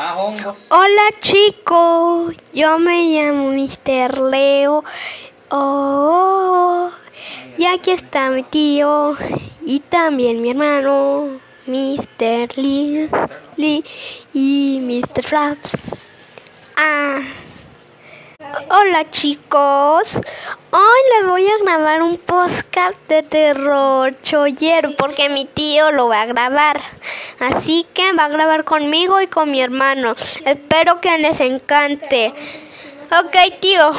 Hola chicos, yo me llamo Mr. Leo. Oh, y aquí está mi tío y también mi hermano, Mr. Lee, Lee y Mr. Flaps. Ah. Hola chicos, hoy les voy a grabar un podcast de terror chollero porque mi tío lo va a grabar. Así que va a grabar conmigo y con mi hermano. Espero que les encante. Ok tío,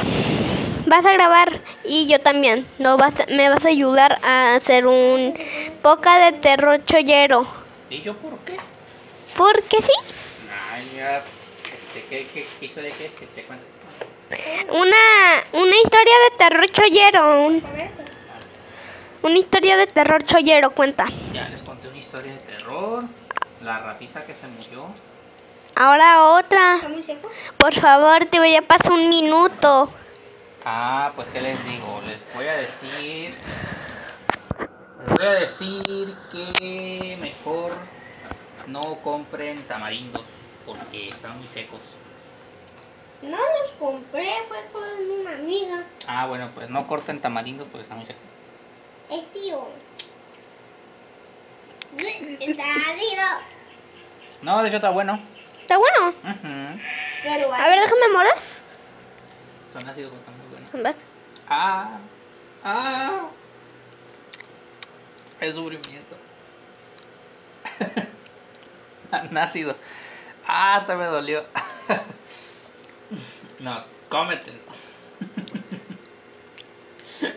vas a grabar y yo también. No vas, me vas a ayudar a hacer un podcast de terror chollero. ¿Y yo por qué? Porque sí. Ya. Este. Una, una historia de terror chollero. un- una historia de terror chollero, cuenta. Ya les conté una historia de terror. La ratita que se murió. Ahora otra. Por favor, te voy a pasar un minuto. Ah, pues qué les digo, les voy a decir. Les voy a decir que mejor no compren tamarindos porque están muy secos. No los compré, fue con una amiga. Ah, bueno, pues no corten tamarindos porque están muy secos. El tío. Está ácido. No, de hecho está bueno. Está bueno. Ujú. A ver, déjame moras. Son ácidos, pero están muy buenos. A ver. Ah, ah. Es sufrimiento. Nácido. Ah, hasta me dolió. no, cómetelo.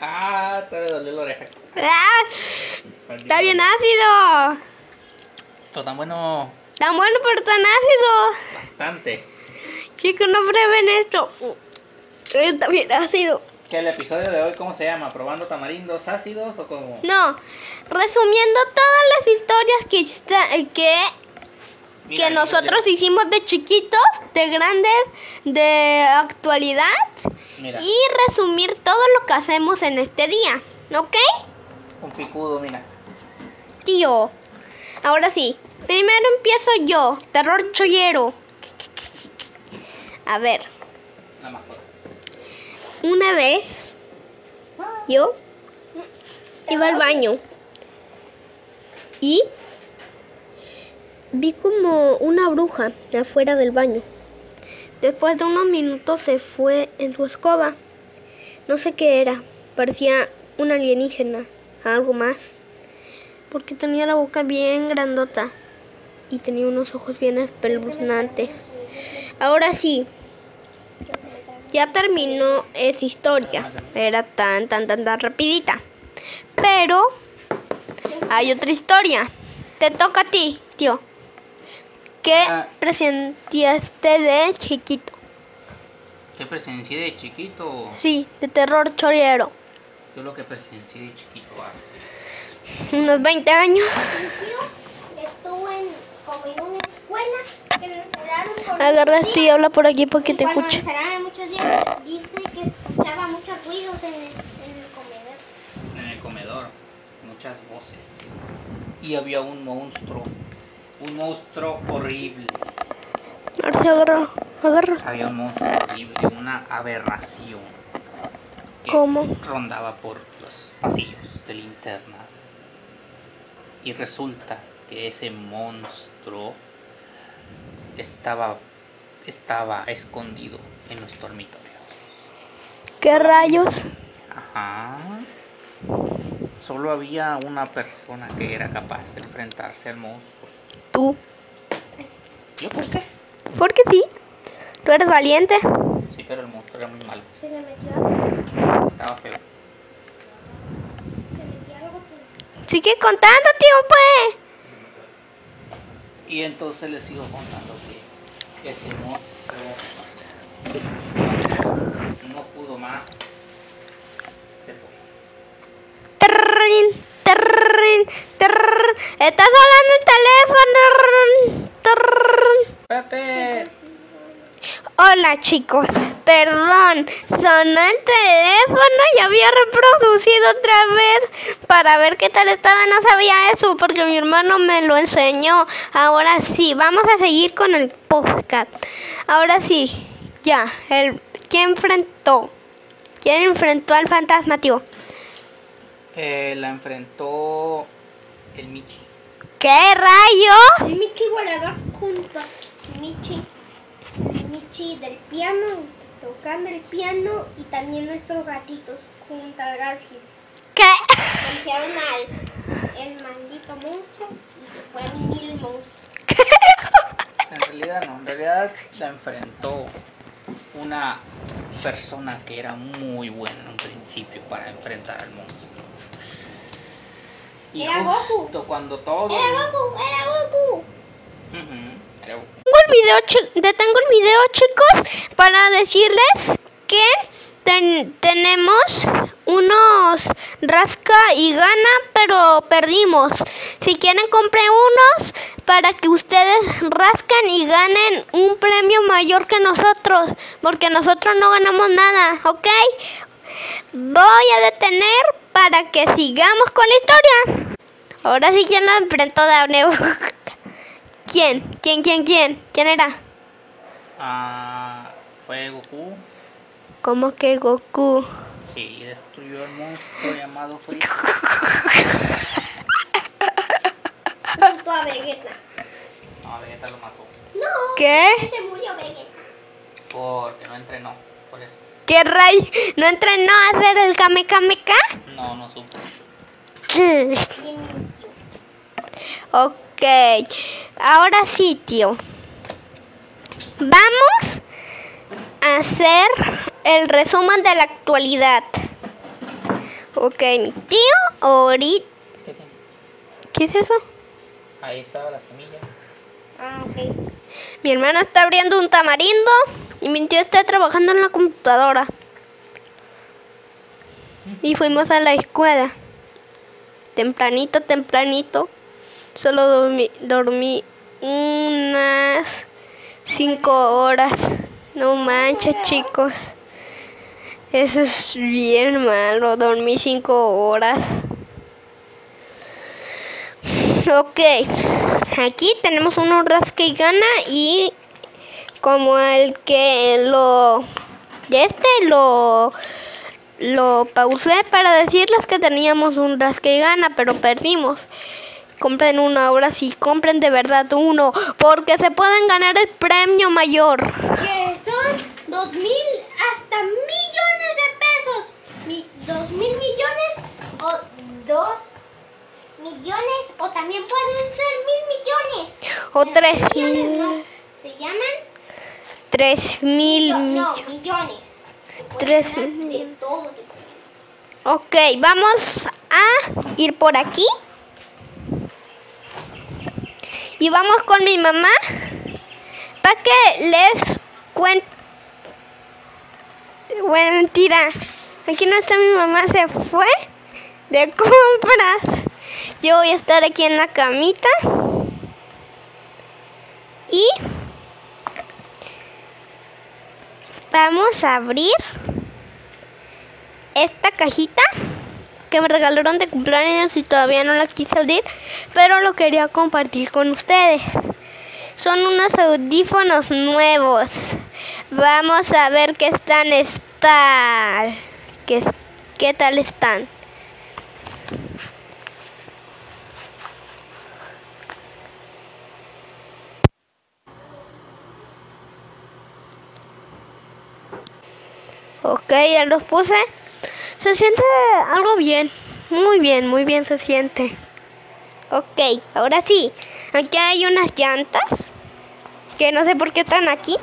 ah, hasta me dolió la oreja. ¡Ah! Está bien ácido. Pero tan bueno, Tan bueno, pero tan ácido. bastante. Chicos, no prueben esto. Está bien ácido. ¿Qué el episodio de hoy cómo se llama? ¿Probando tamarindos ácidos o como? No, resumiendo todas las historias que, está- eh, que, Mira, que nosotros hicimos de chiquitos, de grandes, de actualidad. Mira, Y resumir todo lo que hacemos en este día. ¿Ok? un picudo, mira. Tío. Ahora sí. Primero empiezo yo. Terror chollero. A ver. Una vez yo iba al baño y vi como una bruja afuera del baño. Después de unos minutos se fue en su escoba. No sé qué era. Parecía un alienígena, algo más. Porque tenía la boca bien grandota y tenía unos ojos bien espeluznantes. Ahora sí, ya terminó esa historia. Era tan, tan, tan, tan rapidita. Pero hay otra historia. Te toca a ti, tío. ¿Qué Ah. presentaste de chiquito? ¿Qué presencié de chiquito? Sí, de terror chorero. Yo lo que presencié de chiquito hace. Unos 20 años. estuvo en, como en una escuela que nos encerraron por Agarra muchos esto y habla por aquí para que Y te encerraron muchos días, dice que escuchaba muchos ruidos en el, en el comedor. En el comedor. Muchas voces. Y había un monstruo. Un monstruo horrible. Agarra. Agarra. Había un monstruo horrible. Una aberración. Que ¿Cómo? rondaba por los pasillos de linternas. Y resulta que ese monstruo estaba, estaba escondido en los dormitorios. ¿Qué rayos? Ajá. Solo había una persona que era capaz de enfrentarse al monstruo. Tú. ¿Yo por qué? Porque sí. Tú eres valiente. Sí, pero el monstruo era muy malo. Se le metió algo. Estaba feo. Se metió algo. por- Sigue contando, tío, pues. Y entonces les sigo contando que ese monstruo no, pudo más. Se fue. Trrrin, Está sonando el teléfono. Espérate. Hola chicos, Perdón, sonó el teléfono y había reproducido otra vez para ver qué tal estaba. No sabía eso porque mi hermano me lo enseñó. Ahora sí, vamos a seguir con el podcast. Ahora sí, ya. El, ¿Quién enfrentó? ¿Quién enfrentó al fantasma, tío? Eh, la enfrentó el Michi. ¿Qué rayo? El Michi volador junto a Michi. El Michi del piano, tocando el piano y también nuestros gatitos junto a Garfield. ¿Qué? Vencieron al el maldito monstruo y se fue a mimir el monstruo. En realidad no, en realidad la enfrentó una persona que era muy buena en un principio para enfrentar al monstruo. Y Era Goku. justo cuando todo... ¡Era Goku! ¡Era Goku! Era Goku. Detengo el video, detengo el video, chicos, para decirles que ten- tenemos unos rasca y gana, pero perdimos. Si quieren, compren unos para que ustedes rascan y ganen un premio mayor que nosotros, porque nosotros no ganamos nada, ¿ok? Voy a detener para que sigamos con la historia. Ahora sí, ¿quién la enfrentó de nuevo? ¿Quién? ¿Quién, quién, quién? ¿Quién era? Ah, fue Goku. ¿Cómo que Goku? Sí, destruyó el monstruo llamado Freezer. Junto a Vegeta. No, Vegeta lo mató. No, ¿Qué? se murió Vegeta. Porque no entrenó. Por eso. ¿Qué ray? ¿No entrenó a hacer el Kame Kame Ka? No, no supo. Mintió. Ok. Ahora sí, tío. Vamos a hacer el resumen de la actualidad. Ok, mi tío, ahorita... ¿Qué tiene? ¿Qué es eso? Ahí estaba la semilla. Ah, ok. Mi hermana está abriendo un tamarindo y mi tío está trabajando en la computadora. Y fuimos a la escuela. Tempranito, tempranito. Solo dormí, unas cinco horas. No manches, chicos. Eso es bien malo. Dormí cinco horas. Ok. Aquí tenemos uno rasca y gana y como el que lo este lo lo pausé para decirles que teníamos un rasca y gana, pero perdimos. Compren uno ahora sí, compren de verdad uno, porque se pueden ganar el premio mayor. Que son dos mil hasta millones de pesos. Mi, dos mil millones o dos millones o también pueden ser mil millones. O tres millones, no. Se llaman tres mil no, no, millones. Tres mil. Ok, vamos a ir por aquí. Y vamos con mi mamá para que les cuente. Bueno, mentira. Aquí no está mi mamá, se fue de compras. Yo voy a estar aquí en la camita. Y vamos a abrir esta cajita que me regalaron de cumpleaños y todavía no la quise abrir, pero lo quería compartir con ustedes. Son unos audífonos nuevos. Vamos a ver qué están estar. ¿Qué, qué tal están? Ok, ya los puse. Se siente algo bien. Muy bien, muy bien se siente. Ok, ahora sí. Aquí hay unas llantas. Que no sé por qué están aquí.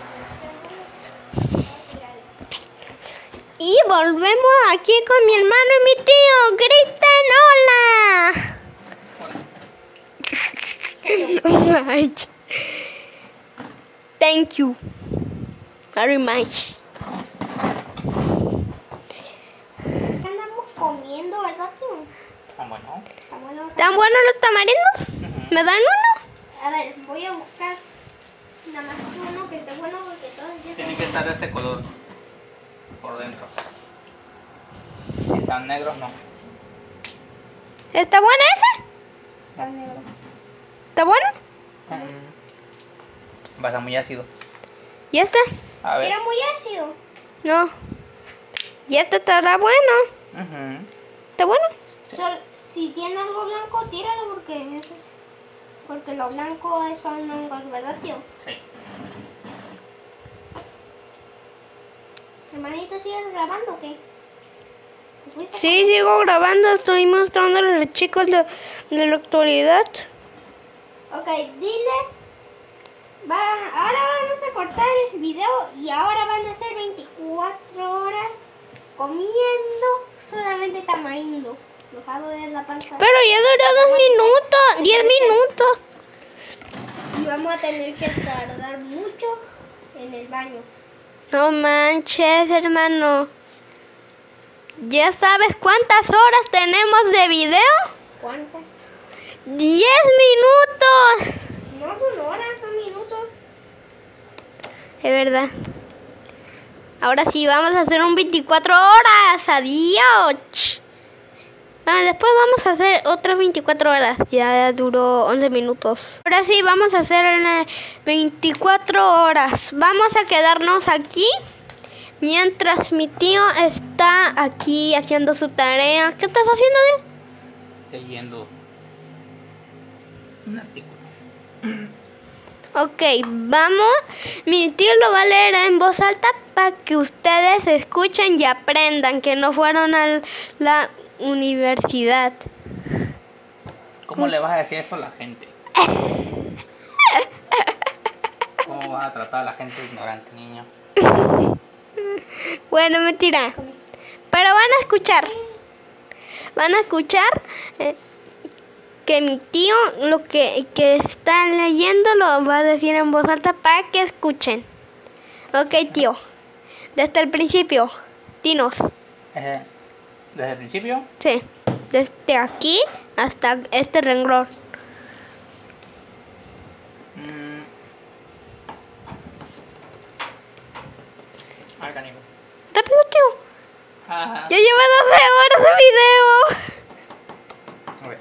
Y volvemos aquí con mi hermano y mi tío. ¡Griten hola! Thank you. Very much. ¿Qué andamos comiendo, verdad, tío? Ah, bueno. Está bueno, está ¿Están buenos los tamarindos? ¿Me dan uno? A ver, voy a buscar nada más uno que esté bueno porque todos ya Tiene que estar de este color. por dentro. Si están negros, no. ¿Está bueno ese? Tan negro. ¿Está bueno? Mm. Va a estar muy ácido. ¿Y este? A ver. Era muy ácido. No. ¿Y este estará bueno? ¿Está bueno? Si tiene algo blanco, tíralo porque eso es. Porque lo blanco es son hongos, ¿verdad, tío? Sí. Hermanito, ¿sigues grabando o qué? Sí, sigo grabando. Estoy mostrándoles a los chicos de, de la actualidad. Ok, diles. Va, ahora vamos a cortar el video y ahora van a ser 24 horas comiendo solamente tamarindo. Pero ya duró dos minutos, diez minutos. Y vamos a tener que tardar mucho en el baño. No manches, hermano. ¿Ya sabes cuántas horas tenemos de video? ¿Cuántas? ¡Diez minutos! No son horas, son minutos. Es verdad. Ahora sí, vamos a hacer un 24 horas. Adiós. Ah, después vamos a hacer otras 24 horas. Ya duró 11 minutos. Ahora sí, vamos a hacer eh, 24 horas. Vamos a quedarnos aquí. Mientras mi tío está aquí haciendo su tarea. ¿Qué estás haciendo, tío? Leyendo un artículo. Ok, vamos. Mi tío lo va a leer en voz alta para que ustedes escuchen y aprendan que no fueron a la universidad. ¿Cómo le vas a decir eso a la gente? ¿Cómo vas a tratar a la gente ignorante, niño? Bueno, mentira. Pero van a escuchar. Van a escuchar eh, que mi tío lo que, que está leyendo lo va a decir en voz alta para que escuchen. Ok, tío. Desde el principio. Dinos. Eh, Desde el principio, Sí. Desde aquí hasta este renglón. mm, canijo. Rápido, tío. Ya lleva 12 horas de video. a ver,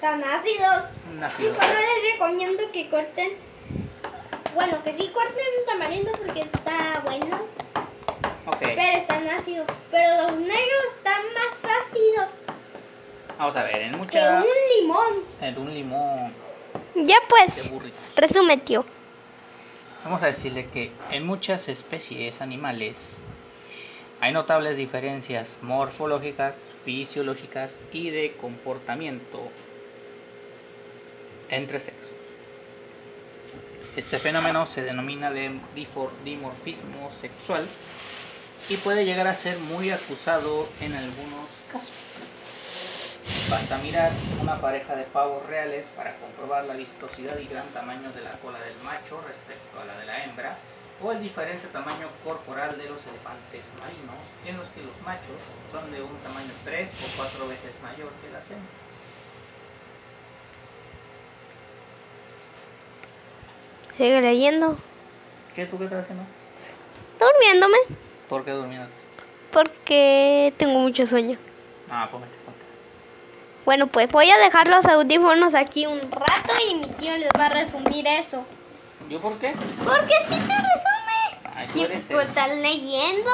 Tan ácidos. una Y les recomiendo que corten. Bueno, que sí corten un tamarindo porque está bueno. Pero están ácidos. Pero los negros están más ácidos vamos a ver, en mucha... un limón. En un limón Ya pues. Resume, tío. Vamos a decirle que en muchas especies animales hay notables diferencias morfológicas, fisiológicas y de comportamiento entre sexos. Este fenómeno se denomina de dimorfismo sexual y puede llegar a ser muy acusado en algunos casos. Basta mirar una pareja de pavos reales para comprobar la vistosidad y gran tamaño de la cola del macho respecto a la de la hembra, o el diferente tamaño corporal de los elefantes marinos, en los que los machos son de un tamaño tres o cuatro veces mayor que las hembras. Sigue leyendo. ¿Qué tú qué estás haciendo? Durmiéndome. ¿Por qué durmiendo? Porque tengo mucho sueño. Ah, póngate, ponte. Bueno, pues voy a dejar los audífonos aquí un rato y mi tío les va a resumir eso. ¿Yo por qué? Porque sí te resume. Ay, tú ¿Y tú el- estás leyendo?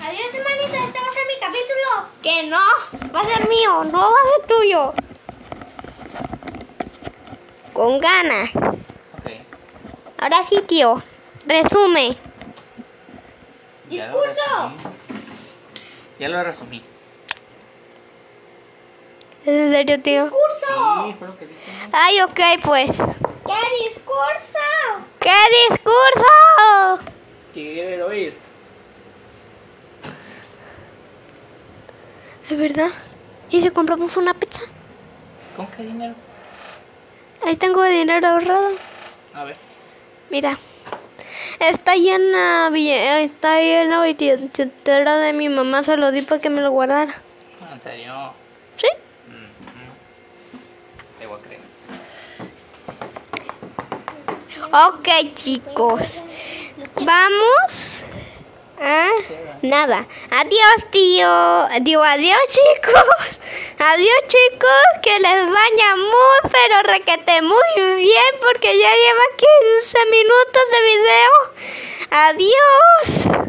Adiós, hermanito. Este va a ser mi capítulo. Que no, va a ser mío, no va a ser tuyo. Con ganas. Ok. Ahora sí, tío. Resume. ya Discurso. Ya lo resumí. ¿Es en serio, tío? ¡Curso! Sí, fue lo que dije. Ay, ok, pues. ¡Qué discurso! ¡Qué discurso! Quiero oír. ¿Es verdad? ¿Y si compramos una pizza? ¿Con qué dinero? Ahí tengo dinero ahorrado. A ver. Mira. Está llena, está llena billetera de mi mamá. Se lo di para que me lo guardara. ¿En serio? ¿Sí? Mm, mm. Te voy a creer. Ok, chicos. vamos a nada. Adiós, tío. Digo, adiós, chicos. Adiós, chicos. Que les vaya muy, pero requete muy bien porque ya lleva 15 minutos de video. Adiós.